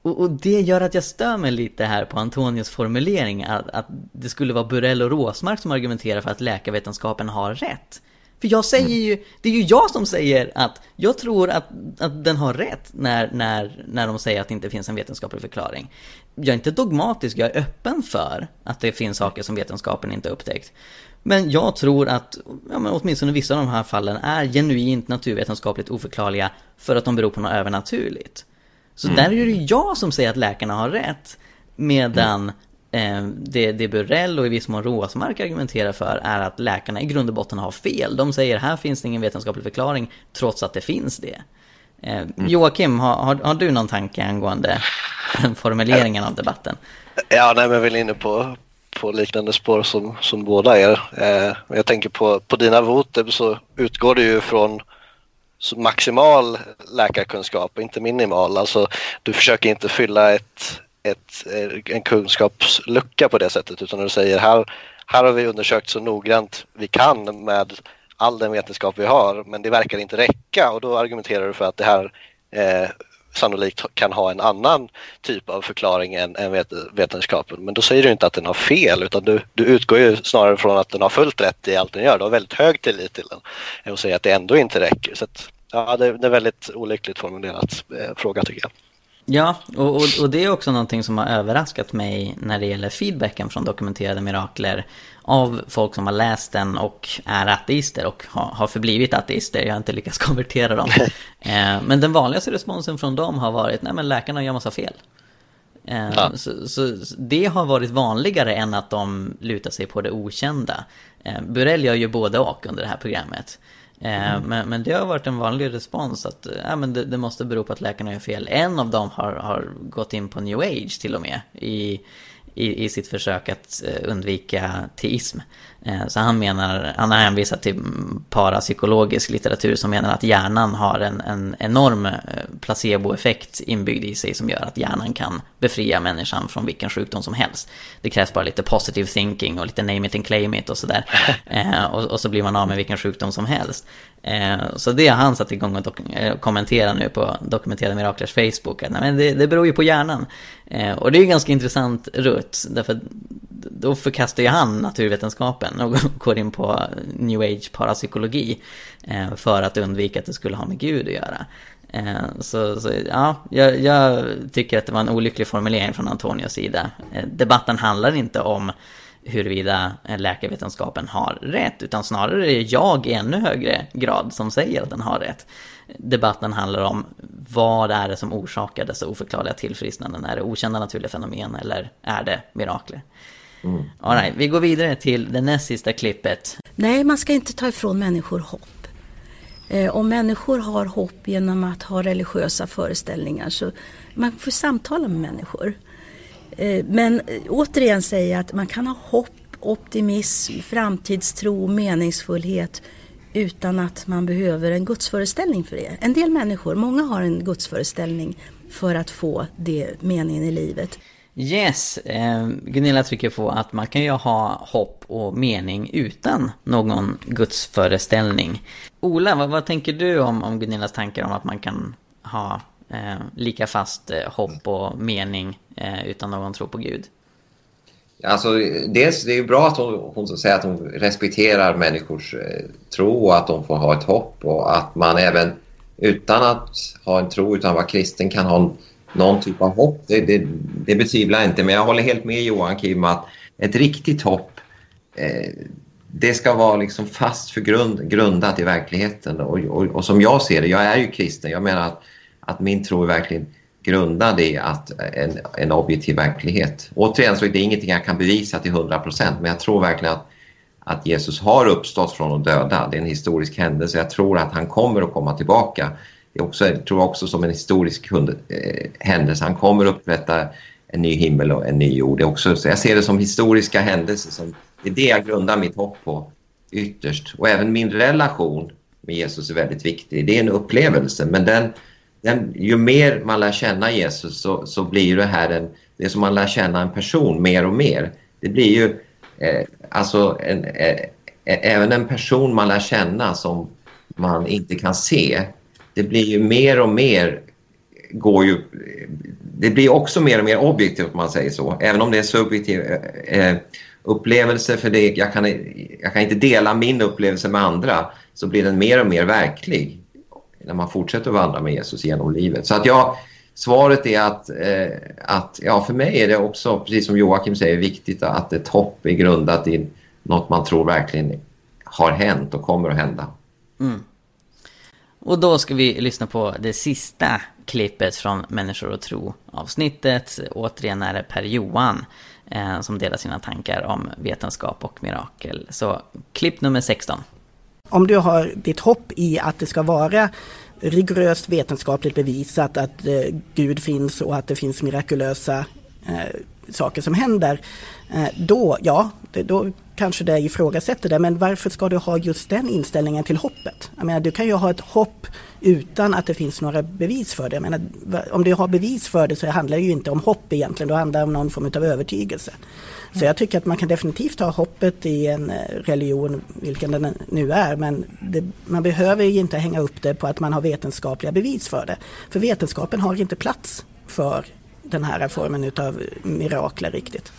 Och, och, det gör att jag stör mig lite här på Antonios formulering, att, att det skulle vara Burell och Råsmark som argumenterar för att läkarvetenskapen har rätt. För jag säger ju, det är ju jag som säger att jag tror att, att den har rätt när, när, när de säger att det inte finns en vetenskaplig förklaring. Jag är inte dogmatisk, jag är öppen för att det finns saker som vetenskapen inte upptäckt. Men jag tror att ja, men åtminstone vissa av de här fallen är genuint naturvetenskapligt oförklarliga för att de beror på något övernaturligt. Så mm. där är det jag som säger att läkarna har rätt. Medan mm. Eh, det, det Burrell och i viss mån Råsmark argumenterar för är att läkarna i grund och botten har fel. De säger här finns det ingen vetenskaplig förklaring trots att det finns det. Eh, mm. Joakim, har, har, du någon tanke angående [laughs] formuleringen av debatten? Ja, nej, men jag är inne på, på liknande spår som, som båda er. Eh, jag tänker på, på dina voter så utgår du ju från maximal läkarkunskap och inte minimal. Alltså, du försöker inte fylla ett, ett, eh, en kunskapslucka på det sättet utan du säger här, här har vi undersökt så noggrant vi kan med all den vetenskap vi har men det verkar inte räcka och då argumenterar du för att det här eh, sannolikt kan ha en annan typ av förklaring än, än vet, vetenskapen. Men då säger du inte att den har fel utan du, du utgår ju snarare från att den har fullt rätt i allt den gör. Du har väldigt hög tillit till den och säger att det ändå inte räcker. Så att, ja, det, det är väldigt olyckligt formulerat eh, fråga tycker jag. Ja, och, och, och, det är också någonting som har överraskat mig när det gäller feedbacken från dokumenterade mirakler av folk som har läst den och är ateister och har, har förblivit ateister. Jag har inte lyckats [laughs] konvertera dem. eh, men den vanligaste responsen från dem har varit, nej men läkarna gör massa fel. Eh, ja. så, så, det har varit vanligare än att de lutar sig på det okända. Eh, Burell gör ju både och under det här programmet. Mm. Men, men det har varit en vanlig respons att ja, men det, det, måste bero på att läkarna gör fel. En av dem har, har gått in på new age till och med. I, i, i sitt försök att eh, undvika teism. Eh, så han menar, han har hänvisat till parapsykologisk litteratur som menar att hjärnan har en, en enorm placeboeffekt inbyggd i sig som gör att hjärnan kan befria människan från vilken sjukdom som helst. Det krävs bara lite positive thinking och lite name it and claim it och sådär. [laughs] och, och så blir man av med vilken sjukdom som helst. Så det har han satt igång och kommentera nu på Dokumenterade Miraklers Facebook. Att, nej, men det, det beror ju på hjärnan. Och det är ju ganska intressant rutt. Därför då förkastar ju han naturvetenskapen [laughs] och går in på new age parapsykologi. Eh, för att undvika att det skulle ha med Gud att göra. Eh, så, så ja, jag, jag, tycker att det var en olycklig formulering från Antonios sida. Eh, debatten handlar inte om huruvida läkarvetenskapen har rätt, utan snarare är det jag i ännu högre grad som säger att den har rätt. Debatten handlar om vad är det som orsakar dessa oförklarliga tillfrisknanden? Är det okända naturliga fenomen eller är det mirakler? Mm. All right, vi går vidare till det näst sista klippet. Nej, man ska inte ta ifrån människor hopp. Eh, om människor har hopp genom att ha religiösa föreställningar så man får samtala med människor. Eh, men eh, återigen säga att man kan ha hopp, optimism, framtidstro, meningsfullhet utan att man behöver en gudsföreställning för det. En del människor, många har en gudsföreställning för att få det meningen i livet. Yes, eh, Gunilla trycker på att man kan ju ha hopp och mening utan någon gudsföreställning. Ola, vad, vad tänker du om, om Gunillas tankar om att man kan ha eh, lika fast eh, hopp och mening eh, utan någon tro på Gud? Alltså, dels det är bra att hon, hon säger att hon respekterar människors eh, tro och att de får ha ett hopp och att man även utan att ha en tro utan att vara kristen kan ha en, någon typ av hopp. Det, det, det betvivlar jag inte men jag håller helt med Johan Kim att ett riktigt hopp eh, det ska vara liksom fast för grund, grundat i verkligheten och, och, och, som jag ser det, jag är ju kristen, jag menar att, att min tro är verkligen grundad i att eh, en, en objektiv verklighet. Återigen så är det ingenting jag kan bevisa till 100% men jag tror verkligen att, att Jesus har uppstått från de döda. Det är en historisk händelse. Jag tror att han kommer att komma tillbaka. Det är också, jag också som en historisk hund, eh, händelse. Han kommer upprätta en ny himmel och en ny jord. Det är också, så jag ser det som historiska händelser. Som, det är det jag grundar mitt hopp på ytterst. Och även min relation med Jesus är väldigt viktig. Det är en upplevelse men den den, ju mer man lär känna Jesus så, så blir det här en, det är som man lär känna en person mer och mer. Det blir ju eh, alltså en, eh, eh även en person man lär känna som man inte kan se. Det blir ju mer och mer går ju det blir också mer och mer objektivt om man säger så. Även om det är subjektiv eh, eh, upplevelse för det jag kan, jag kan inte dela min upplevelse med andra så blir den mer och mer verklig när man fortsätter att vandra med Jesus genom livet. Så att jag, svaret är att, eh, att ja, för mig är det också, precis som Joakim säger, viktigt att ett hopp är grundat i något man tror verkligen har hänt och kommer att hända. Mm. Och då ska vi lyssna på det sista klippet från Människor och tro avsnittet. Återigen är det Per-Johan eh, som delar sina tankar om vetenskap och mirakel. Så klipp nummer 16. Om du har ditt hopp i att det ska vara rigoröst vetenskapligt bevisat att eh, Gud finns och att det finns mirakulösa eh, saker som händer. Eh, då, ja, det, då kanske det ifrågasätter det. Men varför ska du ha just den inställningen till hoppet? Jag menar, du kan ju ha ett hopp utan att det finns några bevis för det. Jag menar, om du har bevis för det så handlar det ju inte om hopp egentligen, då handlar det om någon form av övertygelse. Så jag tycker att man kan definitivt ha hoppet i en eh, religion, vilken den nu är, men det, man behöver ju inte hänga upp det på att man har vetenskapliga bevis för det. För vetenskapen har inte plats för den här formen av mirakler riktigt.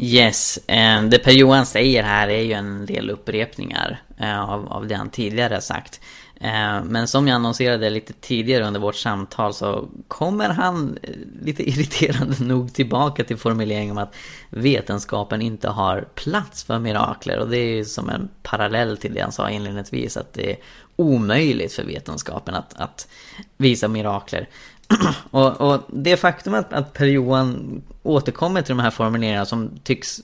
Yes, eh, det Per-Johan säger här är ju en del upprepningar eh, av, av det han tidigare sagt. Eh, men som jag annonserade lite tidigare under vårt samtal så kommer han lite [laughs] irriterande nog tillbaka till formuleringen om att vetenskapen inte har plats för mirakler. Och det är ju som en parallell till det han sa inledningsvis att det är omöjligt för vetenskapen att, att visa mirakler. [clears throat] och, och, det faktum att, att Per-Johan återkommer till de här formuleringarna som tycks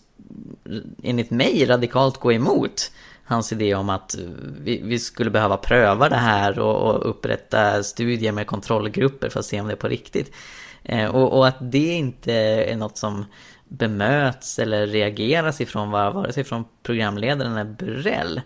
enligt mig radikalt gå emot hans idé om att eh, vi, vi skulle behöva pröva det här och, och, upprätta studier med kontrollgrupper för att se om det är på riktigt. Eh, och, och, att det inte är något som bemöts eller reageras ifrån vare sig från programledaren eller Burrell.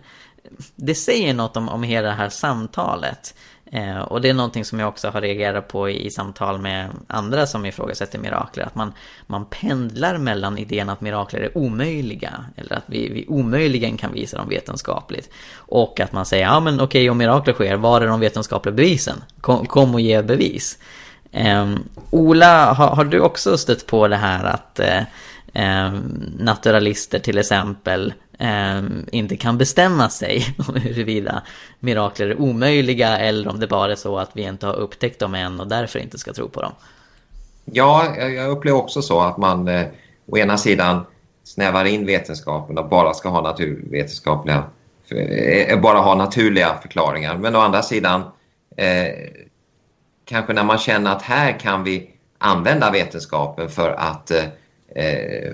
Det säger något om, om hela det här samtalet. Eh, och det är någonting som jag också har reagerat på i, i samtal med andra som ifrågasätter mirakler. Att man, man pendlar mellan idén att mirakler är omöjliga. Eller att vi, vi omöjligen kan visa dem vetenskapligt. Och att man säger, ja men okej om mirakler sker, var är de vetenskapliga bevisen? Kom, kom och ge bevis. Eh, Ola, har, har, du också stött på det här att eh, Ehm, naturalister till exempel ehm, inte kan bestämma sig [laughs] om huruvida mirakler är omöjliga eller om det bara är så att vi inte har upptäckt dem än och därför inte ska tro på dem. Ja, jag upplever också så att man eh, å ena sidan snävar in vetenskapen och bara ska ha naturvetenskapliga eh, bara ha naturliga förklaringar. Men å andra sidan eh, kanske när man känner att här kan vi använda vetenskapen för att, eh,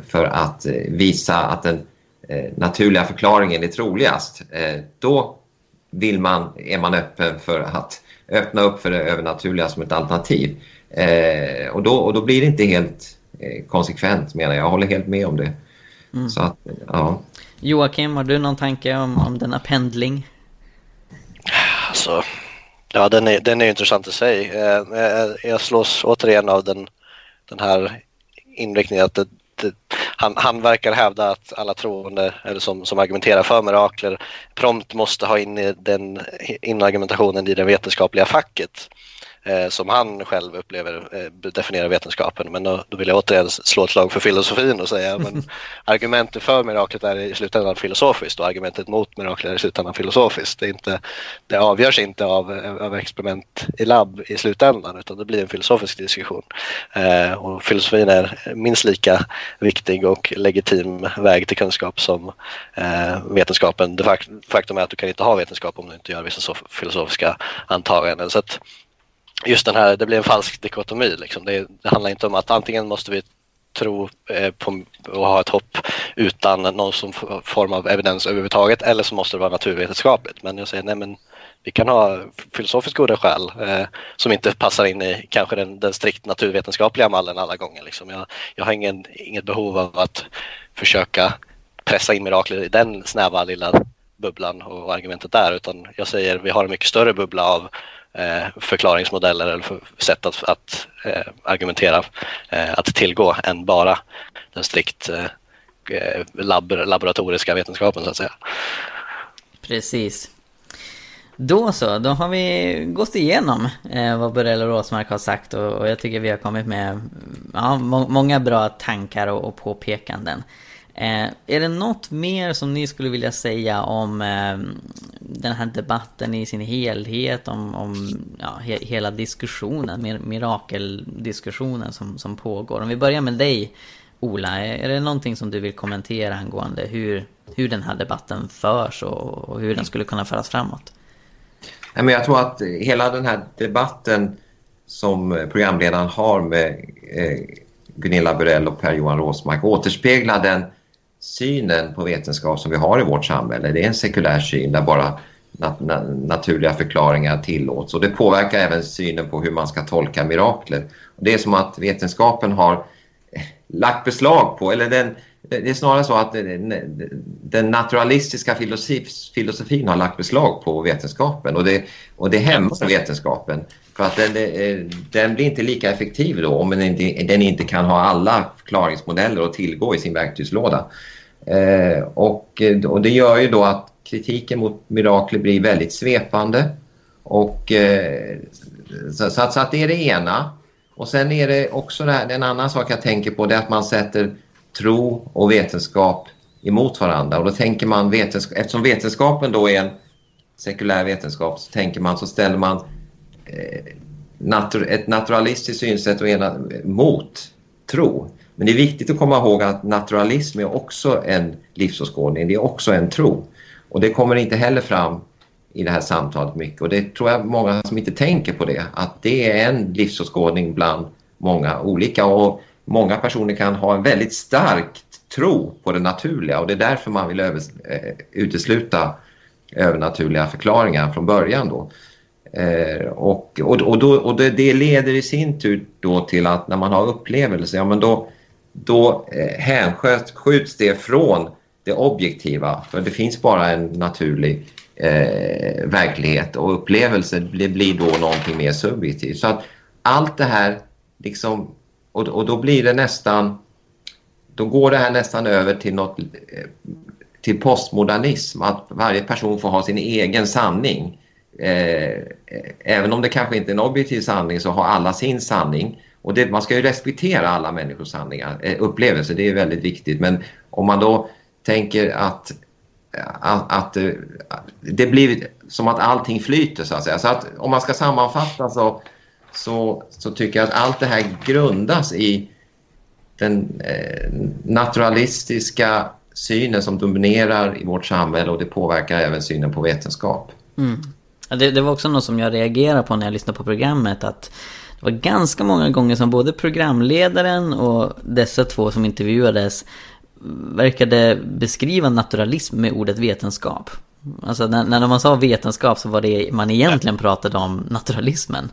för att visa att den Eh, naturliga förklaringen är troligast, eh, då vill man, är man öppen för att öppna upp för det övernaturliga som ett alternativ. Eh, och, då, och då blir det inte helt konsekvent menar jag. Jag håller helt med om det. Mm. Så att, ja. Joakim, har du någon tanke om, om denna pendling? Alltså, ja den är, den är intressant i sig. Jag slås återigen av den, den här inriktning att det, han, han verkar hävda att alla troende eller som, som argumenterar för mirakler prompt måste ha in den in argumentationen i det vetenskapliga facket eh, som han själv upplever eh, definierar vetenskapen. Men då, då, vill jag återigen slå ett slag för filosofin och säga att [laughs] argumentet för miraklet är i slutändan filosofiskt och argumentet mot miraklet är i slutändan filosofiskt. Det, är inte, det avgörs inte av, av experiment i labb i slutändan utan det blir en filosofisk diskussion. Eh, och filosofin är minst lika viktig och legitim väg till kunskap som eh, vetenskapen. Det faktum är att du kan inte ha vetenskap om du inte gör vissa filosofiska antaganden. Så att, just den här, det blir en falsk dikotomi. Liksom. Det, det handlar inte om att antingen måste vi tro eh, på och ha ett hopp utan någon som form av evidens överhuvudtaget eller så måste det vara naturvetenskapligt. Men jag säger nej men vi kan ha filosofiskt goda skäl eh, som inte passar in i kanske den, den strikt naturvetenskapliga mallen alla gånger. Liksom. Jag, jag har ingen, inget behov av att försöka pressa in mirakler i den snäva lilla bubblan och argumentet där utan jag säger vi har en mycket större bubbla av Eh, förklaringsmodeller eller för sätt att, att eh, argumentera eh, att tillgå än bara den strikt eh, eh, lab laboratoriska vetenskapen så att säga. Precis. Då så, då har vi gått igenom eh, vad Borrell och Råsmark har sagt och, och, jag tycker vi har kommit med ja, må många bra tankar och, och påpekanden. Eh, är det något mer som ni skulle vilja säga om eh, den här debatten i sin helhet? Om, om ja, he hela diskussionen, mir mirakeldiskussionen som, som pågår? Om vi börjar med dig Ola, är det någonting som du vill kommentera angående hur, hur den här debatten förs och, och hur den skulle kunna föras framåt? jag tror att hela den här debatten som programledaren har med eh, Gunilla Burell och Per-Johan Råsmark återspeglar den synen på vetenskap som vi har i vårt samhälle. Det är en sekulär syn där bara nat naturliga förklaringar tillåts. Och det påverkar även synen på hur man ska tolka mirakler. Och det är som att vetenskapen har eh, lagt beslag på, eller den, det är snarare så att den naturalistiska filosofin har lagt beslag på vetenskapen och det, och det hämmar vetenskapen. För att den, den blir inte lika effektiv då om den inte, den inte kan ha alla förklaringsmodeller att tillgå i sin verktygslåda. Eh, och, och det gör ju då att kritiken mot mirakler blir väldigt svepande. Och, eh, så, så, att, så, att, det är det ena. Och sen är det också det här, en annan sak jag tänker på det är att man sätter tro och vetenskap emot varandra. Och då tänker man, vetenskap, eftersom vetenskapen då är en sekulär vetenskap så tänker man så ställer man eh, natur, ett naturalistiskt synsätt och ena, mot tro. Men det är viktigt att komma ihåg att naturalism är också en livsåskådning, det är också en tro. Och det kommer inte heller fram i det här samtalet mycket. Och det tror jag många som inte tänker på det, att det är en livsåskådning bland många olika. Och många personer kan ha en väldigt stark tro på det naturliga och det är därför man vill över, eh, utesluta övernaturliga förklaringar från början då. Eh, och och, och, då, och det, det, leder i sin tur då till att när man har upplevelser, ja men då, då eh, hänskjuts det från det objektiva. För det finns bara en naturlig eh, verklighet och upplevelser det blir då någonting mer subjektivt. Så att allt det här liksom, och, och då blir det nästan, då går det här nästan över till något eh, till postmodernism, att varje person får ha sin egen sanning. Eh, eh, även om det kanske inte är en objektiv sanning så har alla sin sanning. Och det, man ska ju respektera alla människors sanningar, eh, upplevelser, det är väldigt viktigt. Men om man då tänker att, eh, att, att, det blir som att allting flyter så att säga. Så att om man ska sammanfatta så, så, så tycker jag att allt det här grundas i den eh, naturalistiska synen som dominerar i vårt samhälle och det påverkar även synen på vetenskap. Mm. Det, det, var också något som jag reagerade på när jag lyssnade på programmet att det var ganska många gånger som både programledaren och dessa två som intervjuades verkade beskriva naturalism med ordet vetenskap. Alltså när, när man sa vetenskap så var det man egentligen pratade om naturalismen.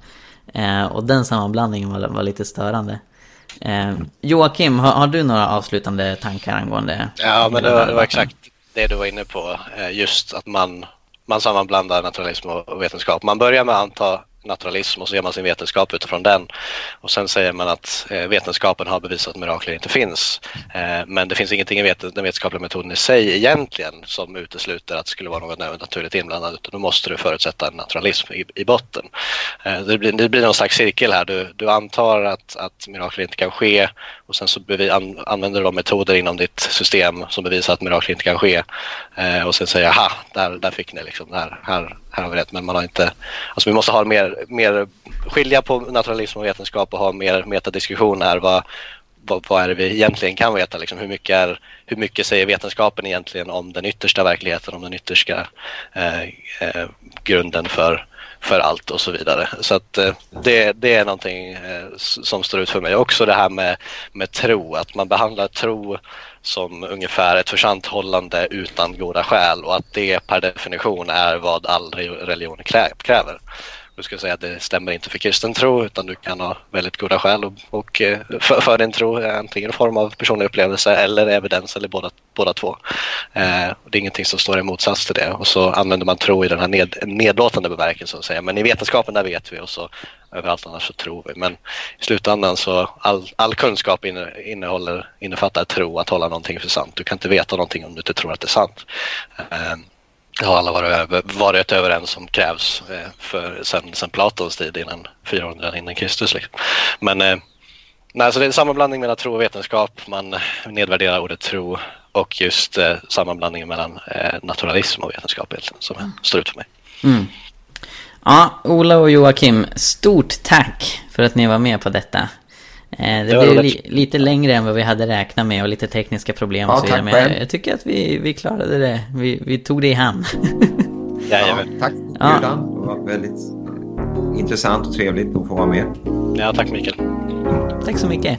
Eh, och den sammanblandningen var, var lite störande. Eh, Joakim, har, har, du några avslutande tankar angående? Ja, men det var, det var exakt det du var inne på. Eh, just att man, man sammanblandar naturalism och vetenskap. Man börjar med att anta naturalism och så gör man sin vetenskap utifrån den. Och sen säger man att eh, vetenskapen har bevisat att mirakler inte finns. Eh, men det finns ingenting i vet den vetenskapliga metoden i sig egentligen som utesluter att det skulle vara något naturligt inblandat utan då måste du förutsätta en naturalism i, i botten. Eh, det, blir, det blir någon slags cirkel här. Du, du antar att, att mirakler inte kan ske och sen så bevi, an, använder du de metoder inom ditt system som bevisar att mirakler inte kan ske. Eh, och sen säger ha, aha, där, där fick ni liksom, här, här, här har vi rätt. Men man har inte, alltså vi måste ha mer, mer skilja på naturalism och vetenskap och ha mer metadiskussion här. Vad, vad, vad, är det vi egentligen kan veta? Liksom, hur, mycket är, hur mycket säger vetenskapen egentligen om den yttersta verkligheten, om den yttersta eh, eh, grunden för, för allt och så vidare. Så att eh, det, det är någonting eh, som står ut för mig. Också det här med, med tro, att man behandlar tro som ungefär ett försanthållande utan goda skäl och att det per definition är vad all religion kräver. Du ska säga att det stämmer inte för kristen tro utan du kan ha väldigt goda skäl och, och eh, för, för din tro, eh, antingen i form av personlig upplevelse eller evidens eller båda, båda två. Eh, det är ingenting som står i motsats till det och så använder man tro i den här ned, nedlåtande bemärkelsen och säger men i vetenskapen där vet vi och så överallt annars så tror vi. Men i slutändan så all, all kunskap inne, innehåller, innefattar tro att hålla någonting för sant. Du kan inte veta någonting om du inte tror att det är sant. Eh, det har alla varit, varit överens om krävs eh, för, sen, sen Platons tid innan 400 innan Kristus. Liksom. Men eh, nej, så det är en sammanblandning mellan tro och vetenskap. Man nedvärderar ordet tro och just eh, sammanblandningen mellan eh, naturalism och vetenskap som mm. står ut för mig. Mm. Ja, Ola och Joakim, stort tack för att ni var med på detta. Eh, det blev li lite längre än vad vi hade räknat med och lite tekniska problem och så vidare. Men jag, jag, tycker att vi, vi klarade det. Vi, vi tog det i hamn. [laughs] ja, tack ja. Det var väldigt intressant och trevligt att få vara med. Ja, tack Mikael. Tack så mycket.